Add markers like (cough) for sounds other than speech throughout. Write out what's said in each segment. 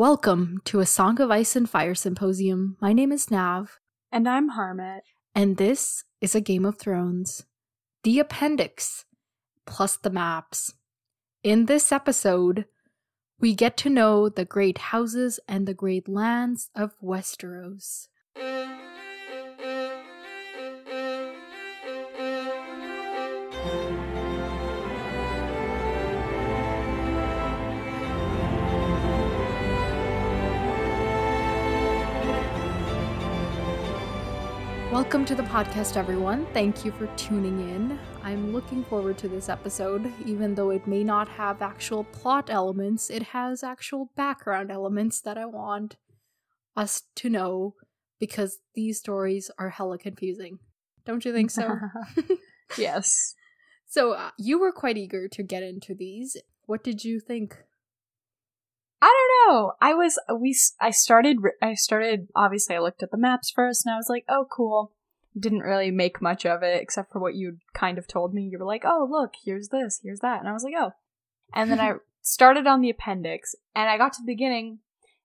Welcome to a Song of Ice and Fire Symposium. My name is Nav, And I'm Harmit. and this is a Game of Thrones. The appendix, plus the maps. In this episode, we get to know the great houses and the great lands of Westeros. Welcome to the podcast, everyone. Thank you for tuning in. I'm looking forward to this episode, even though it may not have actual plot elements, it has actual background elements that I want us to know because these stories are hella confusing. Don't you think so? (laughs) yes. (laughs) so, uh, you were quite eager to get into these. What did you think? I don't know. I was we I started I started obviously I looked at the maps first and I was like, "Oh, cool." Didn't really make much of it except for what you kind of told me. You were like, "Oh, look, here's this, here's that." And I was like, "Oh." And then I (laughs) started on the appendix and I got to the beginning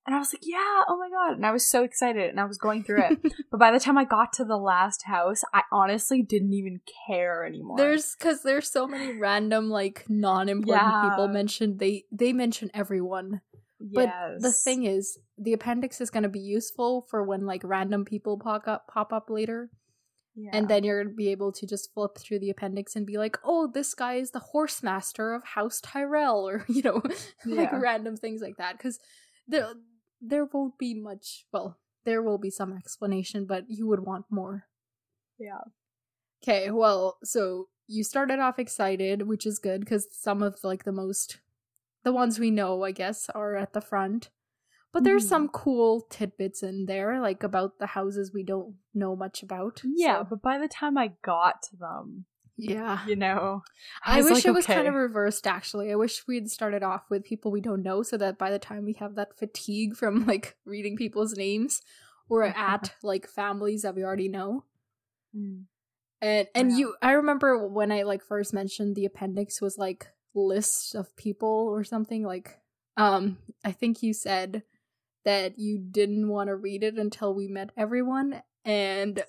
and I was like, "Yeah, oh my god." And I was so excited and I was going through it. (laughs) but by the time I got to the last house, I honestly didn't even care anymore. There's because there's so many random like non-important people mentioned. They they mention everyone. But the thing is, the appendix is going to be useful for when like random people pop up pop up later, Yeah. and then you're going to be able to just flip through the appendix and be like, "Oh, this guy is the horse master of House Tyrell," or (laughs) you know, like Yeah. random things like that. Because there there won't be much. Well, there will be some explanation, but you would want more. Yeah. Okay, well, so you started off excited, which is good because some of like the most the ones we know, I guess, are at the front. But there's Mhm. some cool tidbits in there, like about the houses we don't know much about. Yeah, so- but by the time I got to them, yeah. you know, I, was wish like, it was kind of reversed actually. I wish we'd started off with people we don't know so that by the time we have that fatigue (laughs) from like reading people's names, we're (laughs) at like families that we already know. Mm. And and Yeah. you I remember when I like first mentioned the appendix was like lists of people or something like um I think you said that you didn't want to read it until we met everyone and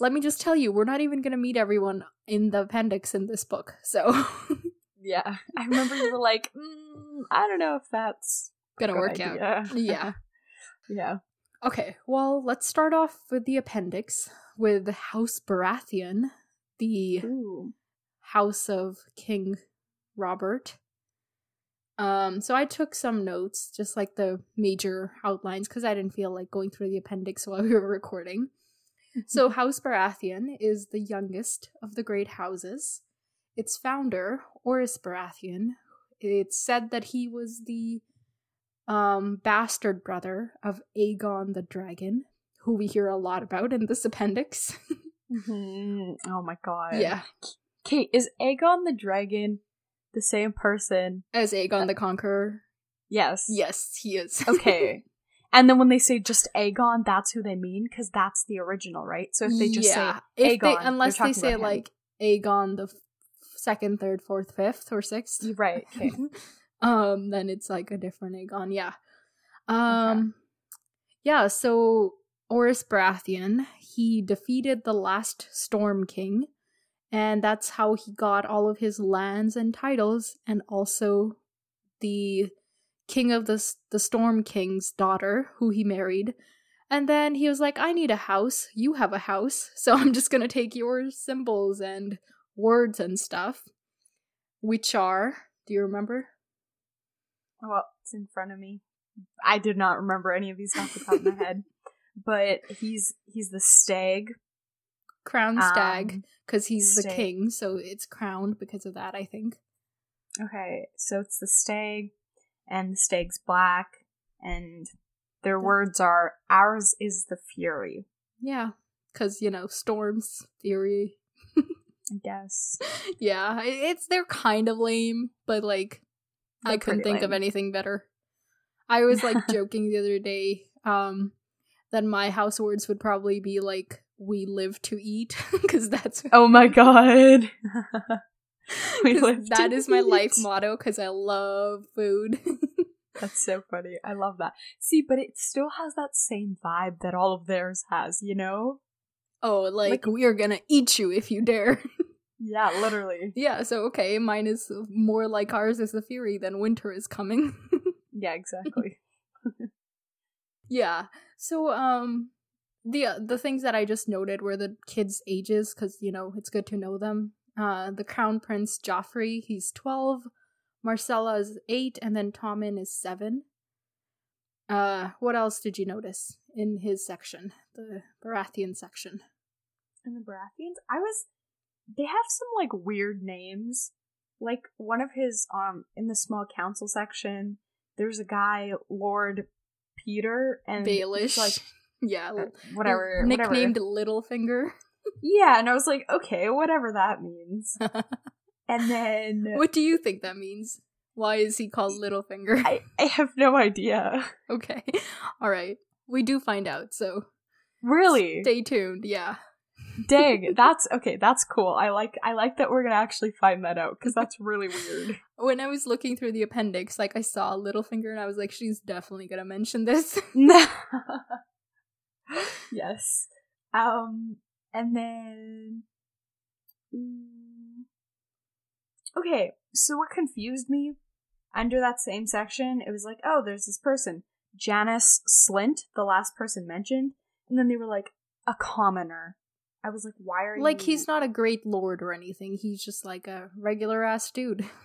let me just tell you we're not even going to meet everyone in the appendix in this book. So (laughs) yeah, I remember you were like, mm, I don't know if that's going to work out. (laughs) Yeah. yeah. Okay, well, let's start off with the appendix with House Baratheon, the Ooh. house of King Robert. Um, so I took some notes, just like the major outlines, because I didn't feel like going through the appendix (laughs) while we were recording. So (laughs) House Baratheon is the youngest of the great houses. Its founder, Orys Baratheon, it's said that he was the um, bastard brother of Aegon the Dragon, who we hear a lot about in this (laughs) appendix. Mhm. Oh my god. yeah, Kate, is Aegon the dragon the same person? as Aegon the Conqueror. Yes. Yes, he is. (laughs) Okay. and then when they say just Aegon, that's who they mean because that's the original, right? So if they just say if they, Aegon, unless they say like Aegon the f- second, third, fourth, fifth, or sixth, right. Okay. (laughs) um, then it's like a different Aegon. Yeah. Um, yeah. So Orys Baratheon he defeated the last Storm King, and that's how he got all of his lands and titles, and also the king of the the Storm King's daughter, who he married. And then he was like, I need a house. You have a house. (laughs) So I'm just going to take your symbols and words and stuff. Which are, do you remember? Well, it's in front of me. I did not remember any of these off the top of my (laughs) head. But he's he's the stag. Crown stag, Um, because he's the king. So it's crowned because of that, I think. Okay, so it's the stag, and the stag's black, and their words are ours is the fury. Yeah. Because, you know, storms, fury. I guess. (laughs) Yeah. It's, they're kind of lame, but like, I They're couldn't pretty think of anything better. I was like (laughs) joking the other day um that my house words would probably be like we live to eat (laughs) because that's Oh my (laughs) god. (laughs) We live that is my life motto because I love food. That's so funny. I love that. See, but it still has that same vibe that all of theirs has, you know? Oh, like, like we are gonna eat you if you dare. yeah, literally. Yeah, so okay, mine is more like ours is the fury than winter is coming. yeah, exactly. yeah. So um the uh, the things that I just noted were the kids' ages cuz you know, it's good to know them. Uh the crown prince Joffrey, he's 12, Myrcella is 8 and then Tommen is 7. Uh what else did you notice in his section, the Baratheon section? In the Baratheons, I was they have some like weird names. Like one of his um in the small council section, there's a guy Lord Petyr and Baelish. like yeah, uh, whatever, nicknamed. Littlefinger. (laughs) Yeah, and I was like, okay, whatever that means. (laughs) and then what do you think that means? Why is he called Littlefinger? I I have no idea. (laughs) Okay, all right, we do find out. So really, stay tuned. Yeah. Dang, that's okay. That's cool. I like I like that we're gonna actually find that out because that's really weird. When I was looking through the appendix, like I saw Littlefinger, and I was like, she's definitely gonna mention this. (laughs) yes. Um, and then. Mm, okay, so what confused me under that same section, it was like, oh, there's this person, Janos Slynt, the last person mentioned, and then they were like, a commoner. I was like, why are like you... Like, he's not a great lord or anything. He's just like a regular ass dude. (laughs)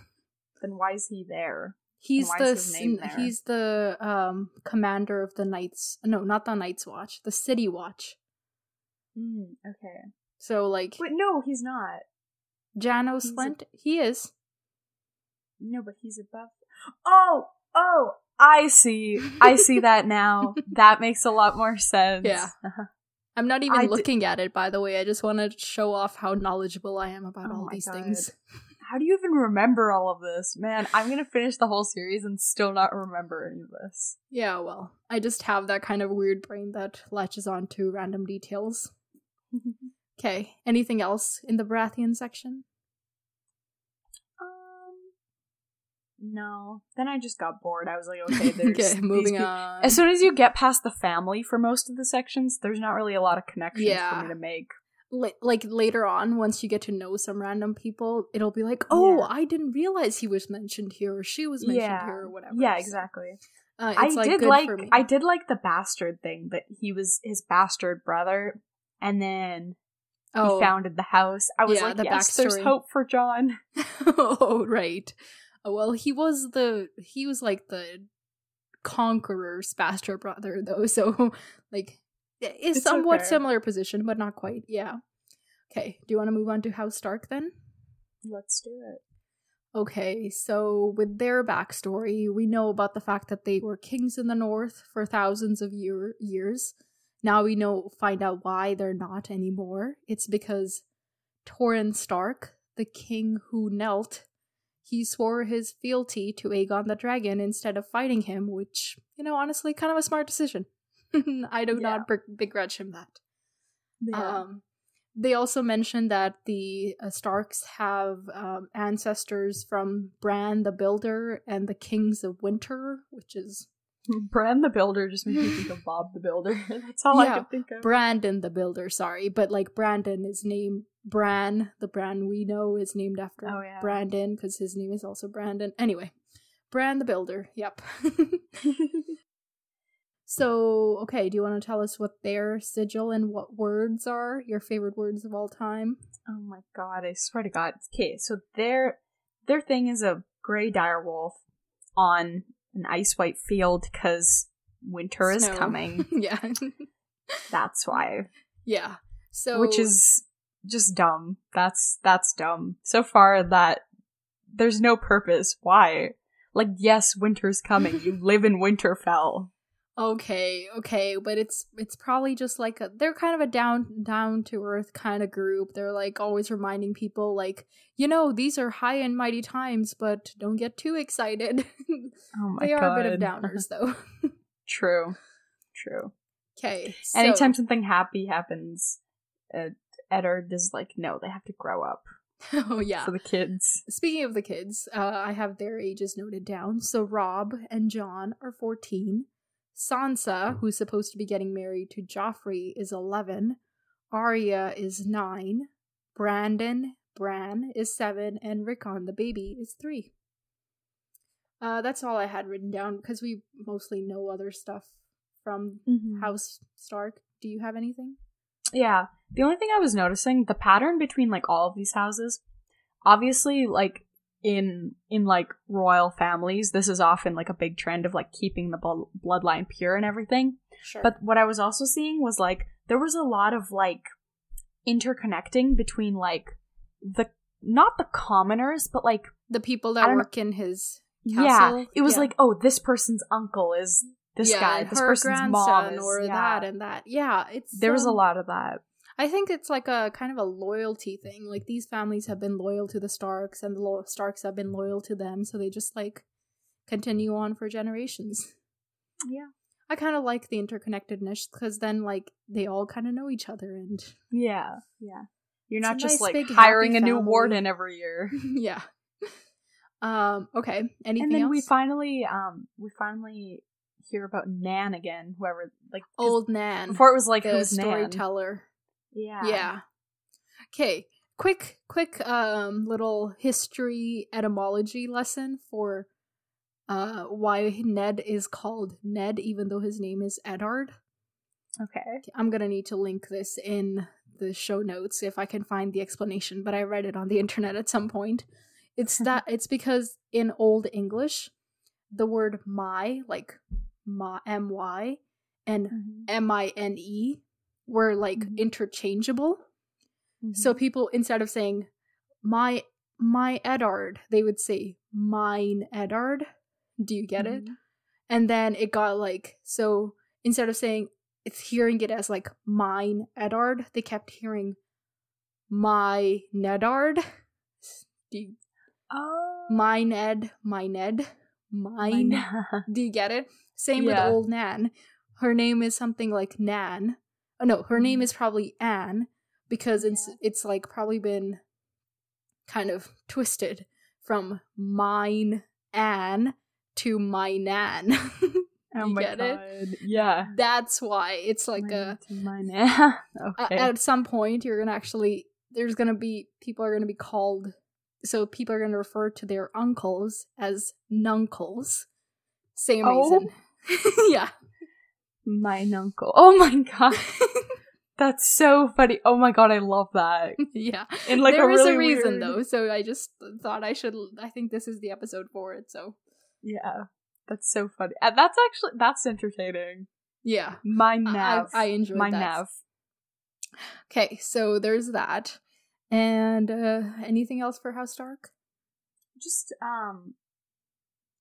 Then why is he there? He's the he's the um commander of the Knights. No, not the Night's Watch. The City Watch. Mm, okay. So like, but no, he's not. Janos Slynt. A- he is. No, but he's above. Oh, oh, I see. I see that now. (laughs) that makes a lot more sense. Yeah. Uh-huh. I'm not even I looking d- at it, by the way. I just want to show off how knowledgeable I am about oh all these God. things. How do you even remember all of this? Man, I'm gonna finish the whole series and still not remember any of this. Yeah, well, I just have that kind of weird brain that latches on to random details. (laughs) okay, anything else in the Baratheon section? Um, no. Then I just got bored. I was like, (laughs) okay, there's okay, moving on. As soon as you get past the family for most of the sections, there's not really a lot of connections yeah. for me to make. Like later on, once you get to know some random people, it'll be like, oh, yeah. I didn't realize he was mentioned here or she was mentioned yeah. here or whatever. Yeah, exactly. Uh, I like, did like I did like the bastard thing that he was his bastard brother, and then oh. he founded the house. I was like, yes, backstory. there's hope for Jon (laughs) (laughs) oh, right. Oh, well, he was the he was like the conqueror's bastard brother though, (laughs) so like it's, it's somewhat okay. similar position, but not quite. Yeah. Okay. Do you want to move on to House Stark then? Let's do it. Okay, so with their backstory, we know about the fact that they were kings in the north for thousands of year- years. Now we know find out why they're not anymore. It's because Torrhen Stark, the king who knelt he swore his fealty to Aegon the Dragon instead of fighting him, which, you know, honestly, kind of a smart decision. (laughs) I do yeah. not begrudge him that. Yeah. Um, they also mentioned that the uh, Starks have um, ancestors from Bran the Builder and the Kings of Winter, which is (laughs) Bran the Builder just makes me think of (laughs) Bob the Builder. That's all yeah, I can think of. Brandon the Builder, sorry, but like Brandon is named Bran. The Bran we know is named after oh, yeah. Brandon because his name is also Brandon. Anyway, Bran the Builder. Yep. So, okay, do you want to tell us what their sigil and what words are? Your favorite words of all time? Oh my god! I swear to God. Okay, so their their thing is a gray direwolf on an ice white field because winter Snow. is coming. (laughs) yeah. That's why. Yeah. So which is just dumb. That's that's dumb. So far that there's no purpose. Why? Like yes, winter's coming. you (laughs) live in Winterfell. Okay, okay, but it's it's probably just like a, they're kind of a down down to earth kind of group. They're like always reminding people like, you know, these are high and mighty times, but don't get too excited. (laughs) Oh my they god. Are a bit of downers though. (laughs) True. True. Okay. So. Anytime something happy happens, uh, Eddard is like, no, they have to grow up. (laughs) oh yeah. for the kids. Speaking of the kids, uh, I have their ages noted down. So Robb and Jon are 14. Sansa, who's supposed to be getting married to Joffrey, is 11. Arya is 9. Brandon, Bran, is 7. And Rickon, the baby, is 3. Uh, that's all I had written down because we mostly know other stuff from Mhm. House Stark. Do you have anything? Yeah. The only thing I was noticing, the pattern between like all of these houses, obviously like in in like royal families, this is often like a big trend of like keeping the blo- bloodline pure and everything. Sure. But what I was also seeing was like there was a lot of like interconnecting between like the not the commoners, but like the people that work in his yeah, it was yeah. like oh this person's uncle is this yeah, guy, this person's mom is or yeah. that and that. Yeah, it's there was a um, lot of that. I think it's like a kind of a loyalty thing. Like these families have been loyal to the Starks, and the lo- Starks have been loyal to them, so they just like continue on for generations. Yeah. I kind of like the interconnectedness because then like they all kind of know each other, and Yeah, yeah. You're not just nice, like hiring a new warden every year. (laughs) yeah. Um. Okay. Anything and then else? we finally, um, we finally hear about Nan again. Whoever, like Old Nan, Before it was like the who's Nan? storyteller. Yeah, Yeah. Okay. Quick, quick, um, little history etymology lesson for, uh, why Ned is called Ned, even though his name is Eddard. Okay. I'm gonna need to link this in the show notes if I can find the explanation, but I read it on the (laughs) internet at some point. It's that it's because in Old English, the word my, like my M Y, and Mhm. M I N E were like Mhm. interchangeable. Mhm. So people instead of saying my my Eddard, they would say mine Eddard. Do you get it? Mhm. And then it got like so instead of saying it's hearing it as like mine Eddard, they kept hearing my Nedard. Do you, oh, my Ned, my Ned, mine. mine. Do you get it? (laughs) Same Yeah. with old Nan. Her name is something like Nan. Oh no, her name Mhm. is probably Anne because it's Yeah. it's like probably been kind of twisted from mine Anne to my Nan. (laughs) oh my get god. it? Yeah. That's why it's like Mine a, to mine. (laughs) a- okay. at some point you're gonna actually there's gonna be people are gonna be called so people are gonna refer to their uncles as nuncles. Same Oh. reason. (laughs) yeah. Mine uncle. (laughs) Oh my god. (laughs) That's so funny. Oh my god, I love that. (laughs) yeah. In like there a is really a reason weird- though, so I just thought I should I think this is the episode for it, so Yeah. That's so funny. Uh, that's actually that's entertaining. yeah. My nav. I, I enjoyed my that. nav. Okay, so there's that. And uh anything else for House Stark? Just um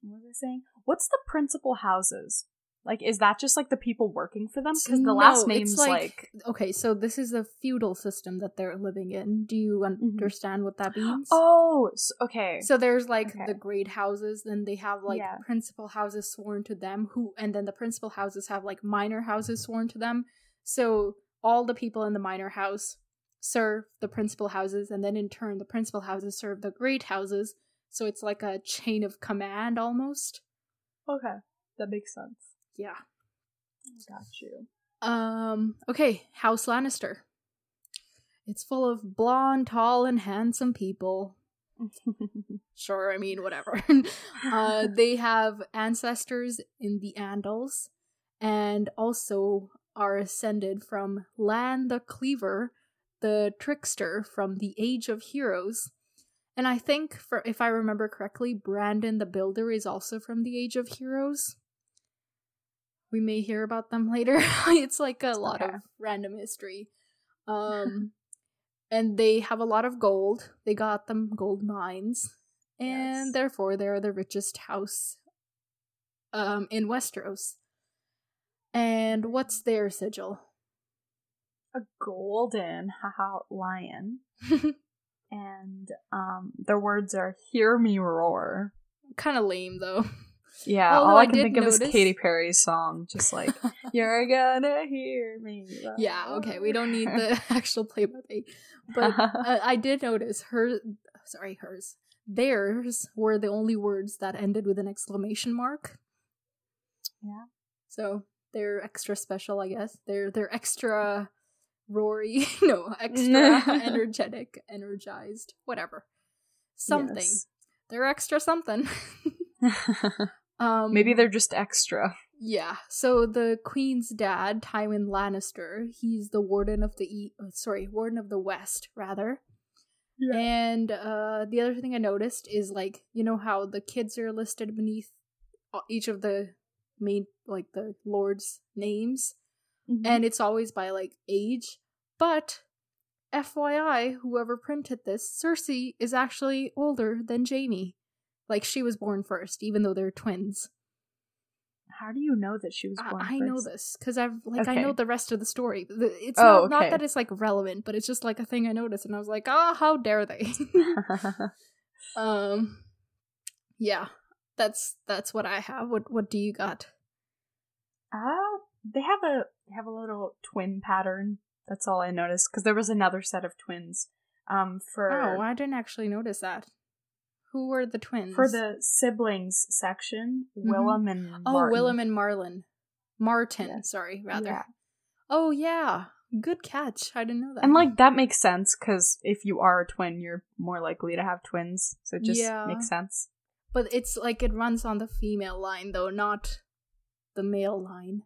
what was I saying? What's the principal houses? Like is that just like the people working for them? Because the last No, it's name's like, okay, so this is a feudal system that they're living in. Do you Mhm. understand what that means? Oh, okay. So there's like Okay. the great houses, then they have like Yeah. principal houses sworn to them, who and then the principal houses have like minor houses sworn to them. So all the people in the minor house serve the principal houses, and then in turn the principal houses serve the great houses. So it's like a chain of command almost. okay. That makes sense. Yeah. Got you. Um, okay, House Lannister. It's full of blonde, tall, and handsome people. (laughs) Sure, I mean, whatever. (laughs) uh, they have ancestors in the Andals and also are ascended from Lann the Cleaver, the trickster from the Age of Heroes. And I think, for if I remember correctly, Brandon the Builder is also from the Age of Heroes. We may hear about them (laughs) later. it's like a lot Okay. of random history. (laughs) Um and they have a lot of gold. They got them gold mines. And Yes. therefore they're the richest house um in Westeros. And what's their sigil? a golden haha lion. (laughs) and um their words are hear me roar. kind of lame though. Yeah, Although all I I can think of is Katy Perry's song, just like (laughs) "You're gonna hear me." yeah, okay, we don't need the (laughs) actual play by play. But (laughs) uh, I did notice her, sorry, hers, theirs were the only words that ended with an exclamation mark. Yeah. So they're extra special, I guess. They're they're extra Rory, no, extra energetic, energized, whatever. Something. Yes. They're extra something. Um Maybe they're just extra. yeah. So the queen's dad, Tywin Lannister, he's the warden of the e- uh, sorry, warden of the west rather. Yeah. And uh the other thing I noticed is like, you know how the kids are listed beneath each of the main like the lords names and it's always by like age. But FYI, whoever printed this, Cersei is actually older than Jaime. Like she was born first, even though they're twins. how do you know that she was born I know this because I've like I know the rest of the story. It's Oh, not, not that it's like relevant, but it's just like a thing I noticed, and I was like, ah, how dare they? (laughs) (laughs) um, yeah, that's that's what I have. What what do you got? Uh, they have a they have a little twin pattern. That's all I noticed because there was another set of twins. Um, for Oh, I didn't actually notice that. Who were the twins? for the siblings section, Mhm. Willem and oh Willem and Marlin, Martyn. Sorry, rather. Yeah. Oh yeah, good catch. I didn't know that. And like that makes sense because if you are a twin, you're more likely to have twins. So it just Yeah. makes sense. but it's like it runs on the female line though, not the male line.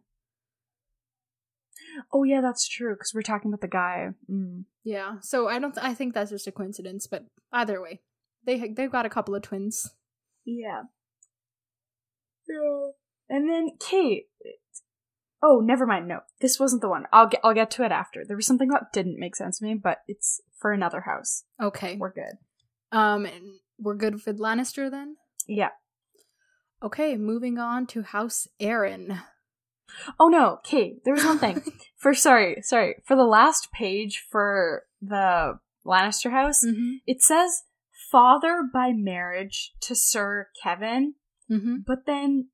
Oh yeah, that's true. Because we're talking about the guy. Mm. Yeah, so I don't. Th- I think that's just a coincidence, but either way, they they've got a couple of twins. Yeah. Yeah. And then Kate. Oh, never mind. No, this wasn't the one. I'll get. I'll get to it after. There was something that didn't make sense to me, but it's for another house. Okay. We're good. Um, and we're good with Lannister then. Yeah. Okay, moving on to House Arryn. Oh no, Kate. There was one thing. (laughs) for sorry, sorry. For the last page for the Lannister house, mm-hmm. it says father by marriage to Sir Kevan, Mm-hmm. but then,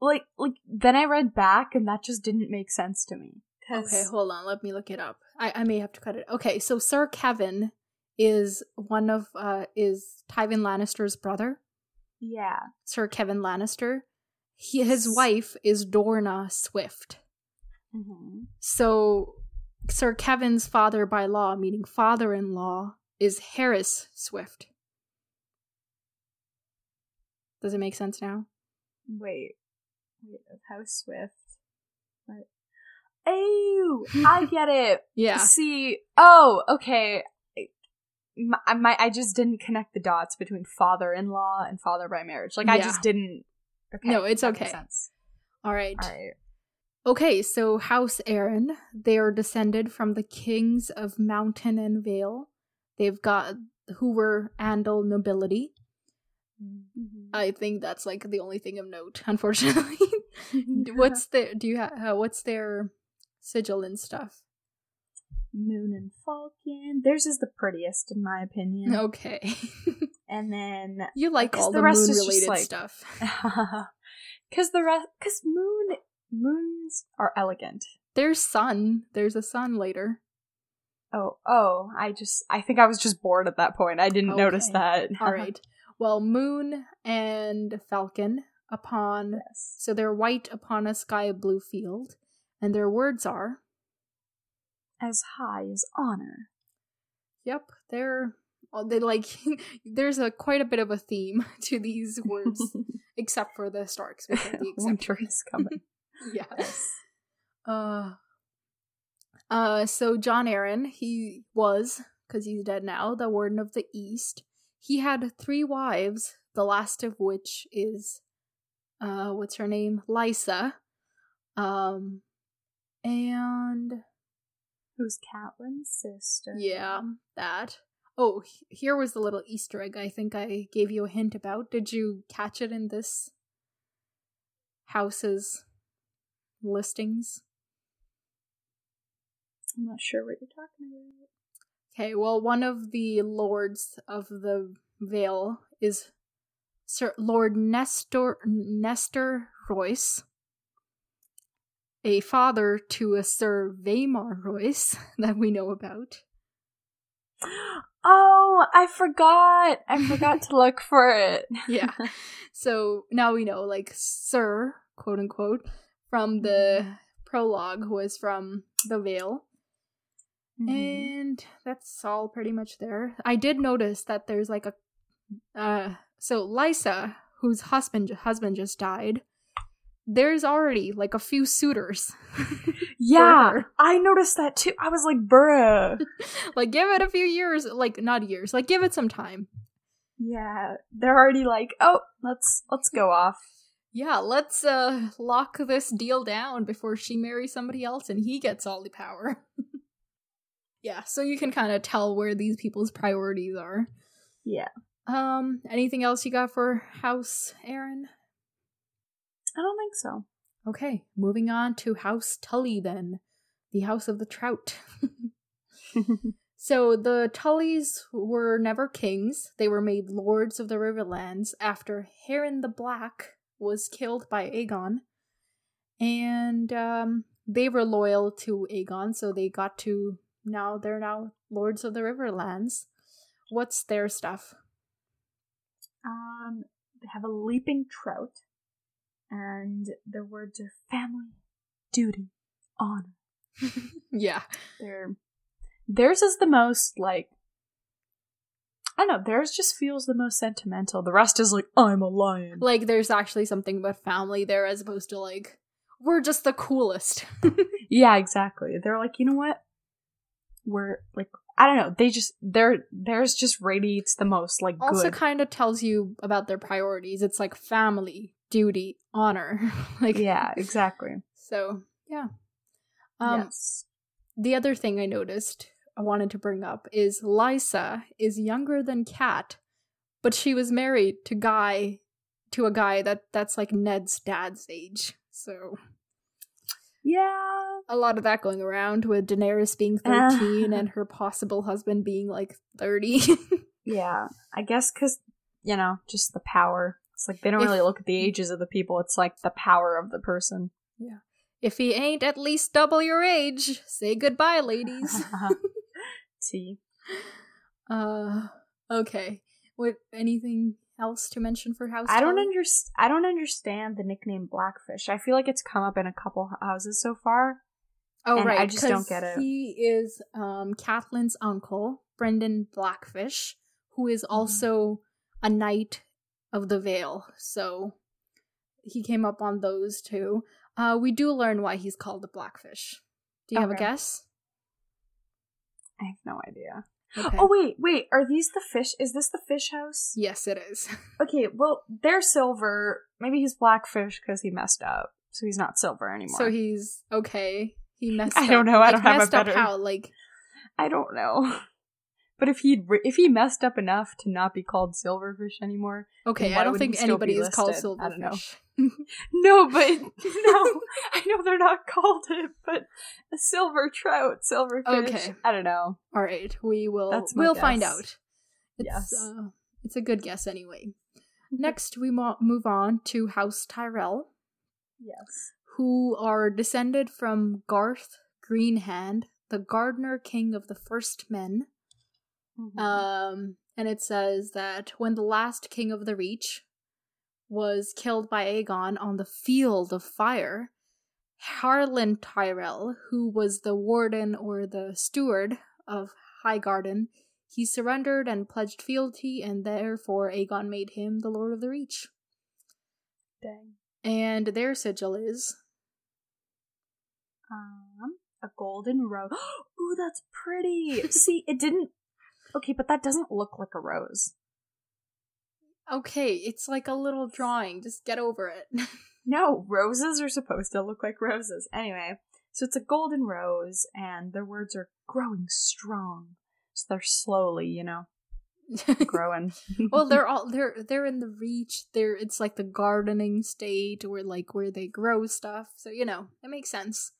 like, like then I read back and that just didn't make sense to me. Okay, hold on. Let me look it up. I, I may have to cut it. Okay, so Sir Kevan is one of uh is Tywin Lannister's brother. yeah. Sir Kevan Lannister. He, his wife is Dorna Swift. Mm-hmm. So Sir Kevan's father by law, meaning father-in-law, is Harys Swift. Does it make sense now? Wait, wait, of House Swift. What? Oh, I (laughs) get it. Yeah. See, oh, okay. My, my, I just didn't connect the dots between father-in-law and father by marriage. Like I just didn't. Okay, No, it's okay. All right. All right. Okay, so House Arryn, they are descended from the kings of Mountain and Vale. They've got who were Andal nobility. Mm-hmm. I think that's like the only thing of note, (laughs) unfortunately. (laughs) what's their do you have uh, what's their sigil and stuff? Moon and Falcon? Theirs is the prettiest, in my opinion. Okay. (laughs) And then you like all the the, rest moon related like- stuff. because the rest, because moon moons are elegant. There's sun. There's a sun later. Oh, oh, I just, I think I was just bored at that point. I didn't notice that. All right. Well, moon and falcon upon yes. So they're white upon a sky blue field, and their words are, As high as honor. "Yep, they're oh, they like." (laughs) there's a quite a bit of a theme (laughs) to these (laughs) words, except for the Starks, which are the Winter is coming. yes. Uh. Uh. So Jon Arryn, he was because he's dead now, the warden of the East. He had three wives, the last of which is, uh, what's her name, Lysa. Um, and Who's Catelyn's sister? Yeah, that. Oh, here was the little Easter egg I think I gave you a hint about. Did you catch it in this house's listings? I'm not sure what you're talking about. Okay, well, one of the lords of the Vale is Sir Lord Nestor Nestor Royce, a father to a Sir Waymar Royce (laughs) that we know about. Oh, I forgot. I (laughs) forgot to look for it. Yeah. (laughs) So now we know, like, Sir, quote unquote, from the mm-hmm. prologue was from the Vale. Mhm. And that's all pretty much there. I did notice that there's like a uh so Lysa, whose husband husband just died, there's already like a few suitors. (laughs) yeah. I noticed that too. I was like, bruh. (laughs) like give it a few years, like not years, like give it some time. yeah, they're already like, oh, let's let's go off. Yeah, let's uh lock this deal down before she marries somebody else and he gets all the power. (laughs) yeah, so you can kind of tell where these people's priorities are. Yeah, Um, anything else you got for House Arryn? I don't think so. Okay, moving on to House Tully then. The House of the Trout. (laughs) (laughs) so the Tullys were never kings. They were made lords of the Riverlands after Harren the Black was killed by Aegon. And um they were loyal to Aegon, so they got to now they're now lords of the Riverlands. What's their stuff? um, they have a leaping trout, and their words are family, duty, honor. (laughs) yeah. Their theirs is the most like I don't know. Theirs just feels the most sentimental. The rest is like I'm a lion. Like there's actually something about family there as opposed to like we're just the coolest. (laughs) Yeah, exactly. They're like, you know what? We're like, I don't know. They just their theirs just radiates the most like also good. kind of tells you about their priorities. It's like family, duty, honor. (laughs) like yeah, exactly. So, yeah. Um yes. the other thing I noticed I wanted to bring up is Lysa is younger than Kat, but she was married to guy to a guy that that's like Ned's dad's age. So, Yeah. a lot of that going around with Daenerys being (laughs) 13 and her possible husband being like 30. (laughs) Yeah. I guess because you know, just the power. It's like they don't If- really look at the ages of the people. It's like the power of the person. Yeah. If he ain't at least double your age, say goodbye, ladies. (laughs) T. uh okay. What anything else to mention for House I don't understand. I don't understand the nickname Blackfish. I feel like it's come up in a couple houses so far. Oh right, I just don't get it. He is um Catelyn's uncle, Brynden Blackfish, who is Mm-hmm. also a knight of the Vale. So he came up on those two. Uh we do learn why he's called the Blackfish. Do you have a guess? I have no idea. Oh, okay. Oh wait, wait. Are these the fish? Is this the fish house? yes, it is. (laughs) Okay, well, they're silver. Maybe he's blackfish because he messed up, so he's not silver anymore. So he's okay. He (laughs) messed I up. don't know, I Like, don't have a messed up better- how like I don't know. (laughs) But if he if he messed up enough to not be called silverfish anymore, okay, I don't think anybody is called listed? I don't know. silverfish. (laughs) no, but (laughs) no, I know they're not called it, but a silver trout, silverfish. Okay. I don't know. All right, we will. That's we'll find out. It's, Yes. uh, it's a good guess anyway. (laughs) Next, we mo- move on to House Tyrell, Yes. who are descended from Garth Greenhand, the gardener king of the First Men. Mm-hmm. Um, and it says that when the last king of the Reach was killed by Aegon on the field of fire, Harlen Tyrell, who was the warden or the steward of Highgarden, he surrendered and pledged fealty, and therefore Aegon made him the Lord of the Reach. Dang. And their sigil is Um, a golden rose. (gasps) Ooh, that's pretty. See, it didn't. Okay, but that doesn't look like a rose. okay. It's like a little drawing. Just get over it. (laughs) No, roses are supposed to look like roses. Anyway, so it's a golden rose, and their words are growing strong. So they're slowly, you know, (laughs) growing. (laughs) well they're all they're they're in the reach they're it's like the gardening state or like where they grow stuff so you know it makes sense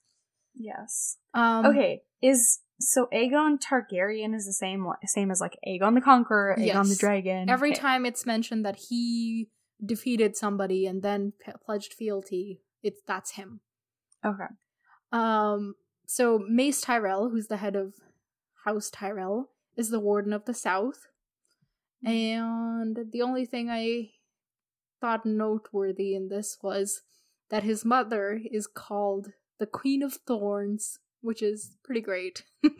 yes. um Okay, is so Aegon Targaryen is the same same as like Aegon the Conqueror, Aegon the Dragon. every Okay. time it's mentioned that he defeated somebody and then p- pledged fealty, it's that's him. Okay. Um, so Mace Tyrell, who's the head of House Tyrell, is the warden of the South. And the only thing I thought noteworthy in this was that his mother is called the Queen of Thorns, which is pretty great. (laughs)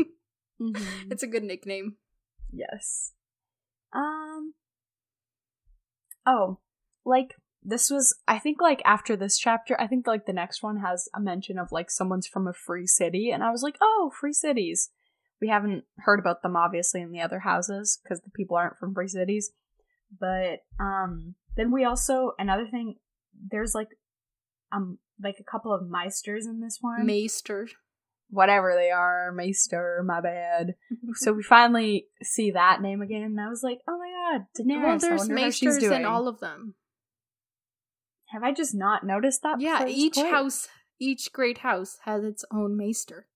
Mhm. it's a good nickname. Yes. Um. Oh, like this was. I think like after this chapter, I think like the next one has a mention of like someone's from a free city, and I was like, oh, free cities. We haven't heard about them obviously in the other houses because the people aren't from free cities. But um, then we also another thing. There's like um like a couple of meisters in this one. Maester. Whatever they are, Maester, my bad. (laughs) So we finally see that name again, and I was like, "Oh my god, Daenerys!" well, there's wonder how she's maesters in all of them. Have I just not noticed that? Yeah, each point? house, each great house has its own maester.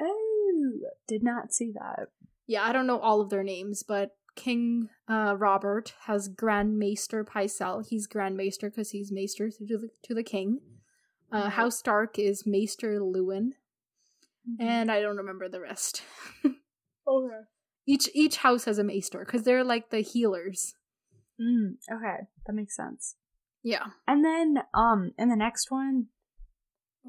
Oh, did not see that. Yeah, I don't know all of their names, but King uh, Robert has Grand Maester Pycelle. He's Grand Maester because he's Maester to the, to the king. Uh, House Stark is Maester Luwin, Mm-hmm. and I don't remember the rest. (laughs) okay. each each house has a Maester because they're like the healers. Mm, okay, that makes sense. Yeah, And then, um, in the next one,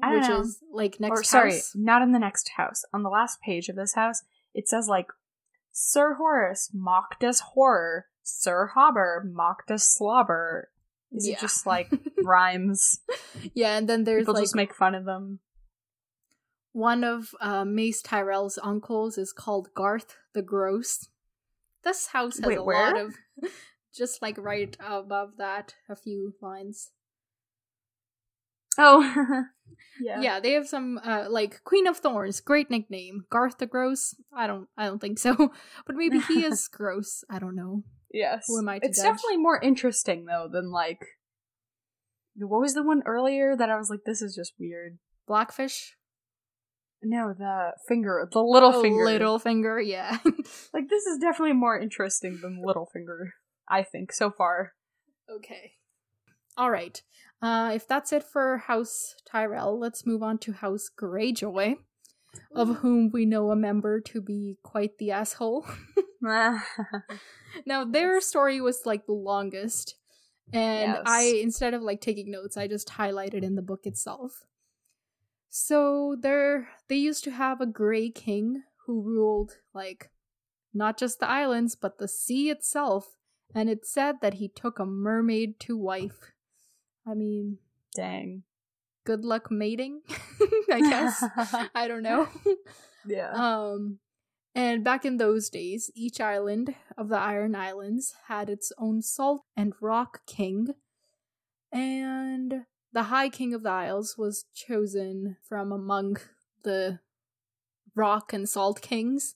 I don't which know. is like next or sorry, not in the next house. On the last page of this house, it says like, Sir Horas mocked us horror. Sir Hobber mocked us slobber. Is Yeah. it just like (laughs) rhymes? Yeah, and then there's People like just make fun of them. One of uh, Mace Tyrell's uncles is called Garth the Gross. This house has Wait, a lot of (laughs) just like right above that, a few lines. Oh, (laughs) yeah. Yeah, they have some uh, like Queen of Thorns, great nickname. Garth the Gross. I don't, I don't think so, (laughs) but maybe he is gross. I don't know. Yes. Who am I to it's judge? definitely more interesting though than like what was the one earlier that I was like, this is just weird. Blackfish. No, the finger, the little Oh, finger. Little finger. Yeah. (laughs) Like this is definitely more interesting than little finger. I think so far. Okay. All right. Uh, if that's it for House Tyrell, let's move on to House Greyjoy, of whom we know a member to be quite the asshole. (laughs) (laughs) now, their story was like the longest, and Yes. I, instead of like taking notes, I just highlighted in the book itself. So they're they used to have a Grey King who ruled like not just the islands but the sea itself, and it said that he took a mermaid to wife. I mean, Dang. good luck mating, (laughs) I guess. (laughs) I don't know. (laughs) yeah. Um, and back in those days, each island of the Iron Islands had its own salt and rock king, and the High King of the Isles was chosen from among the rock and salt kings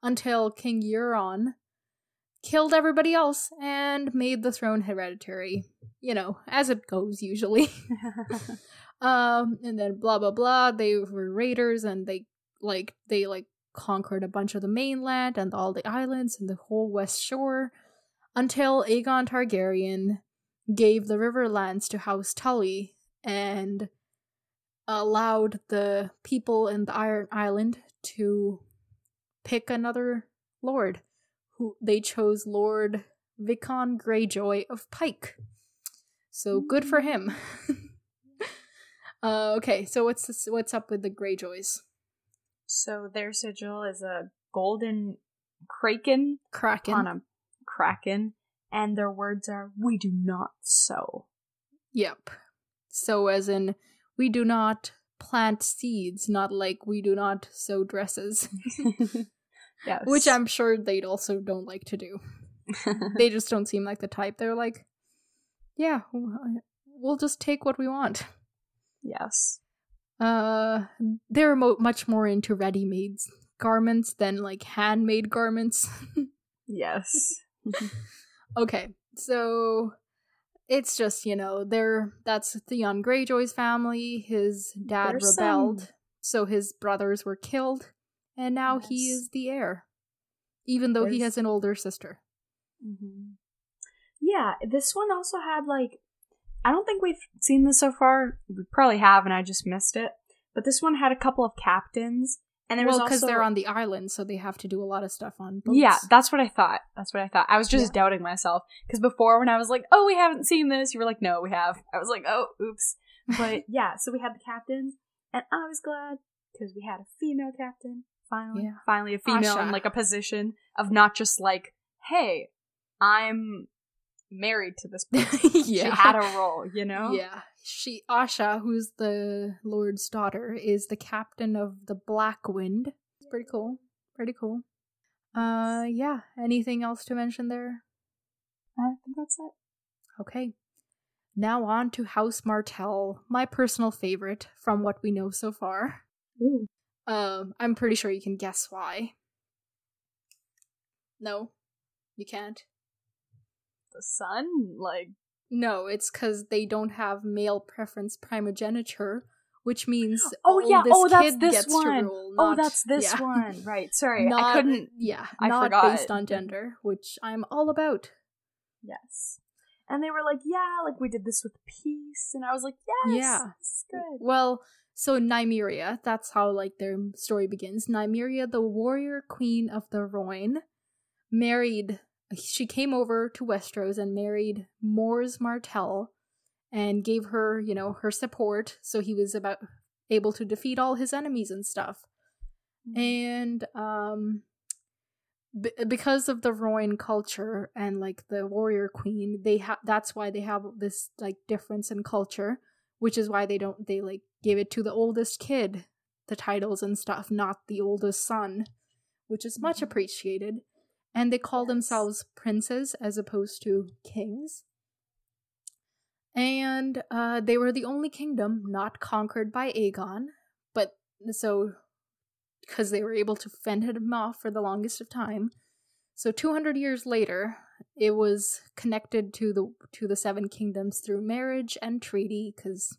until King Urron killed everybody else and made the throne hereditary. You know, as it goes usually. (laughs) (laughs) um and then blah blah blah they were raiders and they like they like conquered a bunch of the mainland and all the islands and the whole west shore until Aegon Targaryen gave the riverlands to House Tully and allowed the people in the Iron Island to pick another lord who they chose Lord Vickon Greyjoy of Pike. So good for him. (laughs) uh, okay, so what's this, what's up with the Greyjoys? so their sigil is a golden kraken Kraken. on a kraken, and their words are "We do not sow." Yep. So as in we do not plant seeds, not like we do not sew dresses, (laughs) (laughs) yes. which I'm sure they'd also don't like to do. (laughs) They just don't seem like the type. They're like, yeah, we'll just take what we want. yes. Uh, they're mo- much more into ready-made garments than like handmade garments. Yes. okay, so it's just you know they're that's Theon Greyjoy's family. His dad There's rebelled, some- so his brothers were killed, and now he is the heir, even though he has an older sister. hmm Yeah, this one also had like I don't think we've seen this so far. We probably have, and I just missed it. But this one had a couple of captains, and there well, was because they're on the island, so they have to do a lot of stuff on boats. Yeah, that's what I thought. That's what I thought. I was just Yeah. doubting myself because before when I was like, "Oh, we haven't seen this," you were like, "No, we have." I was like, "Oh, oops." But (laughs) yeah, so we had the captains, and I was glad because we had a female captain. Finally, Yeah. finally a female in like a position of not just like, "Hey, I'm married to this person." yeah. (laughs) She had a role, you know. Yeah. She Asha, who's the Lord's daughter, is the captain of the Black Wind. It's pretty cool. Pretty cool. Uh yeah. Anything else to mention there? I think that's it. Okay. Now on to House Martell, my personal favorite from what we know so far. Ooh. Um, I'm pretty sure you can guess why. No, you can't. The sun, like No, it's because they don't have male preference primogeniture, which means (gasps) Oh yeah, oh, oldest oh that's kid this gets to one. rule, oh, that's this yeah. one. Right. (laughs) Sorry, Not, I couldn't. Yeah, I not forgot. based on gender, which I'm all about. Yes. And they were like, yeah, like we did this with peace, and I was like, yes, Yeah. this is good. Well, so Nymeria, that's how like their story begins. Nymeria, the warrior queen of the Rhoyne, married. She came over to Westeros and married Mors Martell, and gave her, you know, her support. So he was about able to defeat all his enemies and stuff. and um b- because of the Royan culture and like the warrior queen they have that's why they have this like difference in culture which is why they don't they like give it to the oldest kid the titles and stuff not the oldest son which is much Mhm. appreciated and they call Yes. themselves princes as opposed to kings and uh, they were the only kingdom not conquered by Aegon, but so because they were able to fend him off for the longest of time. So 200 years later, it was connected to the to the seven kingdoms through marriage and treaty because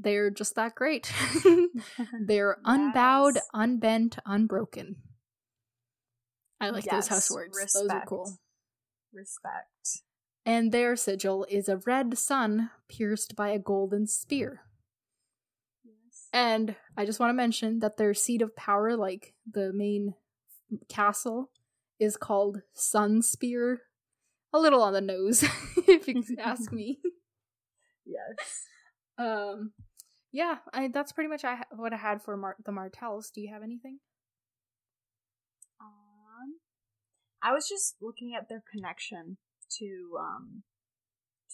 they're just that great. (laughs) they're (laughs) unbowed, unbent, unbroken. I like those house Yes, words. Those are cool. Respect. And their sigil is a red sun pierced by a golden spear. Yes. And I just want to mention that their seat of power, like the main castle, is called Sunspear. A little on the nose, (laughs) if you ask (laughs) me. Yes. Um, yeah, I, that's pretty much I, what I had for Mar- the Martells. Do you have anything? Um, I was just looking at their connection to um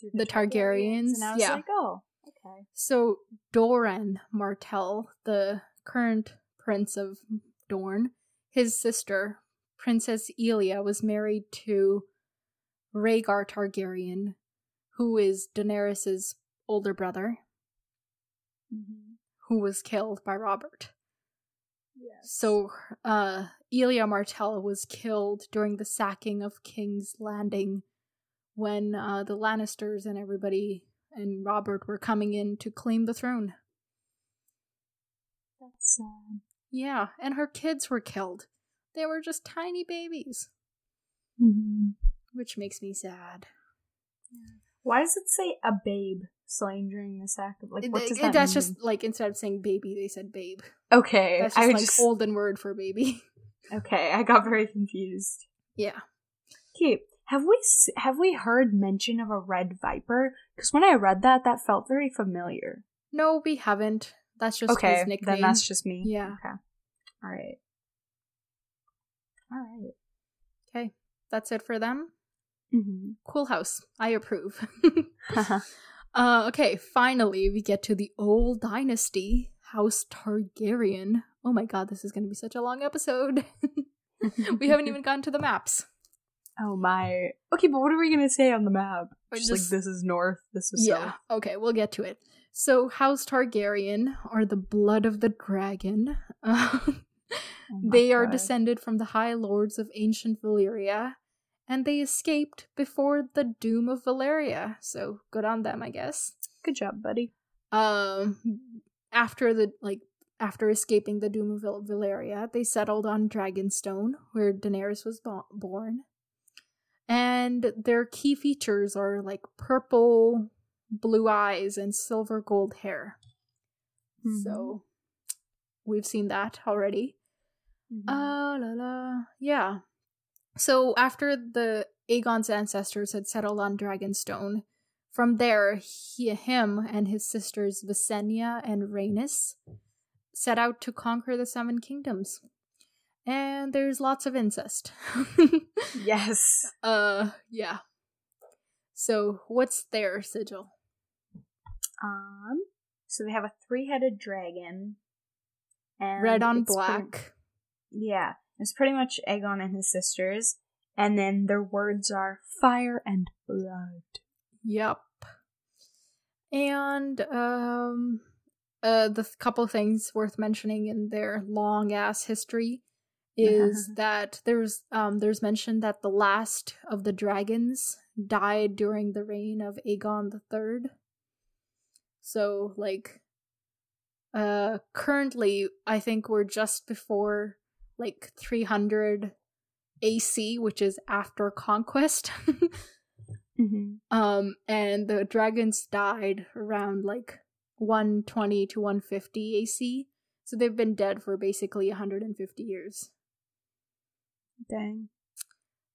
to The Targaryens, and I was yeah. like, oh, okay. So Doran Martell, the current prince of Dorne, his sister, Princess Elia, was married to Rhaegar Targaryen, who is Daenerys's older brother, Mm-hmm. who was killed by Robert. So uh Elia Martell was killed during the sacking of King's Landing when uh the Lannisters and everybody and Robert were coming in to claim the throne. that's sad. Yeah, and her kids were killed. They were just tiny babies, Mm-hmm. which makes me sad. Why does it say a babe slain during the sack of like? What does that that's mean? just like instead of saying baby, they said babe. okay. That's I just would like just olden word for baby. (laughs) okay. I got very confused. yeah. Okay, have we have we heard mention of a red viper? Because when I read that, that felt very familiar. No, we haven't. That's just okay, his nickname. then that's just me. Yeah. Okay. All right. All right. okay. That's it for them. Mm-hmm. Cool house. I approve. (laughs) (laughs) uh, okay, finally we get to the old dynasty, House Targaryen. Oh my god, this is going to be such a long episode. (laughs) we haven't (laughs) even gotten to the maps. Oh my. Okay, but what are we gonna say on the map? Just, just- like this is north. This is Yeah, south. okay, we'll get to it. So, House Targaryen are the blood of the dragon. (laughs) Oh they are descended from the High Lords of ancient Valyria, and they escaped before the doom of Valyria. So, good on them, I guess. Good job, buddy. um after the like after escaping the doom of Val- Valyria, they settled on Dragonstone, where Daenerys was bo- born. And their key features are like purple, blue eyes, and silver gold hair. Mm-hmm. So we've seen that already. Mhm. Uh la la. Yeah. So after the Aegon's ancestors had settled on Dragonstone, from there he him and his sisters Visenya and Rhaenys set out to conquer the seven kingdoms. And there's lots of incest. (laughs) yes. uh yeah. So what's their sigil? Um. So they have a three-headed dragon. And Red on it's pretty- black. yeah, it's pretty much Aegon and his sisters, and then their words are fire and blood. Yep. And um uh the th- couple things worth mentioning in their long ass history is that there's um there's mention that the last of the dragons died during the reign of Aegon the Third. So like uh currently I think we're just before like 300 AC, which is after conquest. (laughs) Mm-hmm. Um, and the dragons died around like 120 to 150 AC. So they've been dead for basically 150 years. Dang.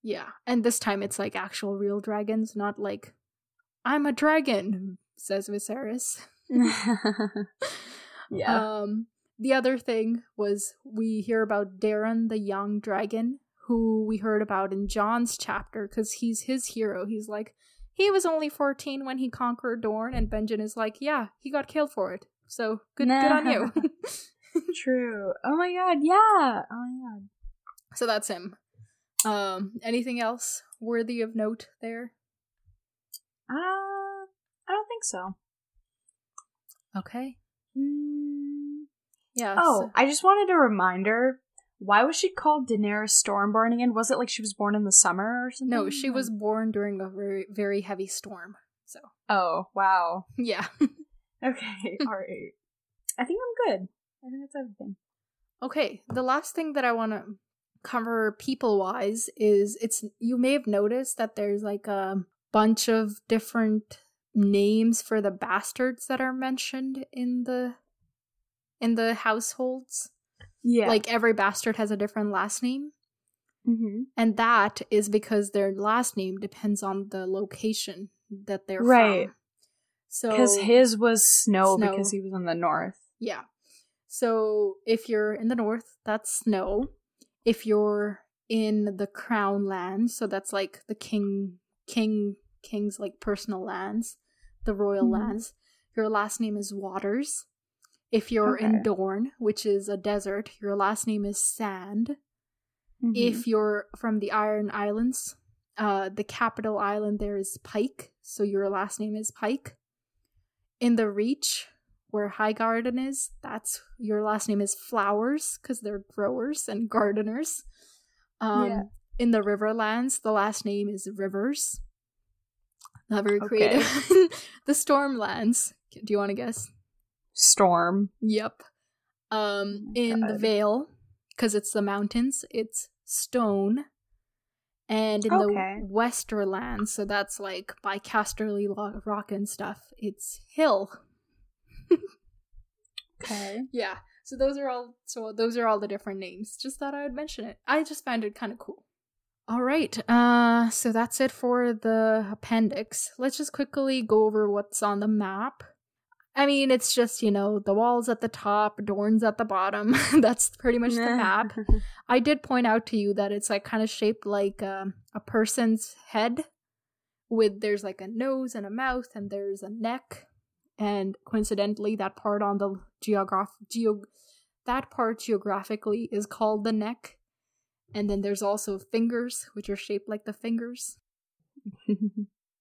Yeah. And this time it's like actual real dragons, not like, I'm a dragon, says Viserys. (laughs) yeah. (laughs) Um, the other thing was we hear about Daeron the young dragon, who we heard about in Jon's chapter, because he's his hero. He's like, he was only 14 when he conquered Dorne, and Benjen is like, yeah, he got killed for it. So good, good on you. (laughs) True. Oh my god. Yeah. Oh my god. so that's him. Um, anything else worthy of note there? Uh, I don't think so. Okay. Mm. Yeah. Oh, I just wanted a reminder. Why was she called Daenerys Stormborn again? Was it like she was born in the summer or something? no, she was born during a very, very heavy storm. So, Oh wow. yeah. (laughs) Okay. (laughs) All right. I think I'm good. I think that's everything. Okay, the last thing that I want to cover people wise is it's you may have noticed that there's like a bunch of different names for the bastards that are mentioned in the in the households. Yeah. Like every bastard has a different last name, mm-hmm. and that is because their last name depends on the location that they're from. Right. from. So because his was snow, Snow. because he was in the north. Yeah. So if you're in the north, that's snow. If you're in the crown lands, so that's like the king king king's like personal lands, the royal Mhm. lands, your last name is Waters. If you're in Okay. Dorne, which is a desert, your last name is Sand. Mm-hmm. If you're from the Iron Islands, uh, the capital island there is Pike, so your last name is Pike. In the Reach, where Highgarden is, that's your last name is Flowers because they're growers and gardeners. Um, Yeah. In the Riverlands, the last name is Rivers. Not very Okay. creative. (laughs) the Stormlands. Do you want to guess? Storm. Yep. Um, Oh in the Vale, because it's the mountains, it's stone. And in Okay. the Westerland, so that's like by Casterly Rock and stuff, it's hill. Okay. (laughs) Yeah. So those are all so those are all the different names. Just thought I would mention it. I just found it kind of cool. All right. Uh so that's it for the appendix. Let's just quickly go over what's on the map. I mean, it's just, you know, the walls at the top, Dorne's at the bottom. (laughs) that's pretty much the map. (laughs) (laughs) I did point out to you that it's like kind of shaped like um, a person's head with there's like a nose and a mouth and there's a neck and coincidentally that part on the geograph geo that part geographically is called the neck and then there's also fingers which are shaped like the fingers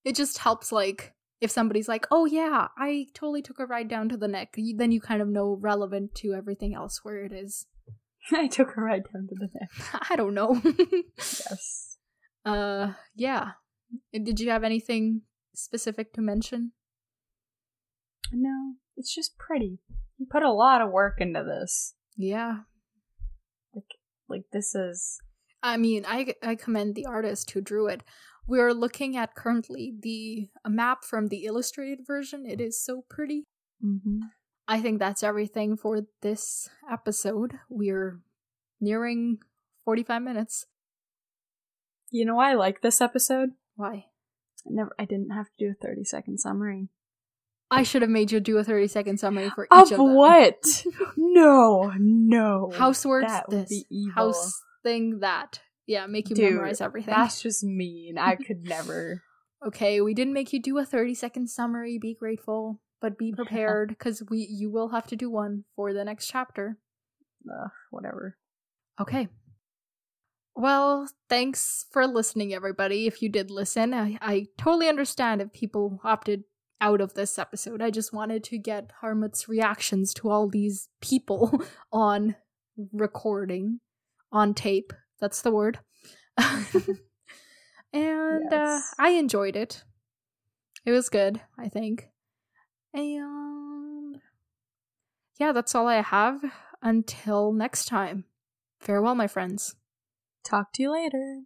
it just helps like if somebody's like oh yeah i totally took a ride down to the neck then you kind of know relevant to everything else where it is (laughs) I took a ride down to the neck. (laughs) i don't know Yes. (laughs) uh yeah did you have anything specific to mention No, it's just pretty. He put a lot of work into this. yeah Like, Like this is I mean, I I commend the artist who drew it. We're looking at currently the a map from the illustrated version. It is so pretty. Mm-hmm. I think that's everything for this episode. We're nearing 45 minutes. You know why I like this episode? Why? I never I didn't have to do a 30 second summary. I should have made you do a 30 second summary for each Of of them. what? (laughs) no, no. Housewords That would this. be evil. House thing that. Yeah, make you Dude, memorize everything. That's just mean. I (laughs) could never. Okay, we didn't make you do a 30 second summary. Be grateful, but be (laughs) prepared because we you will have to do one for the next chapter. Ugh, whatever. Okay. Well, thanks for listening, everybody. If you did listen, I, I totally understand if people opted out of this episode. I just wanted to get Harmut's reactions to all these people (laughs) on recording, on tape. That's the word. (laughs) (laughs) and uh, I enjoyed it. It was good, I think. And yeah, that's all I have. Until next time. Farewell, my friends. Talk to you later.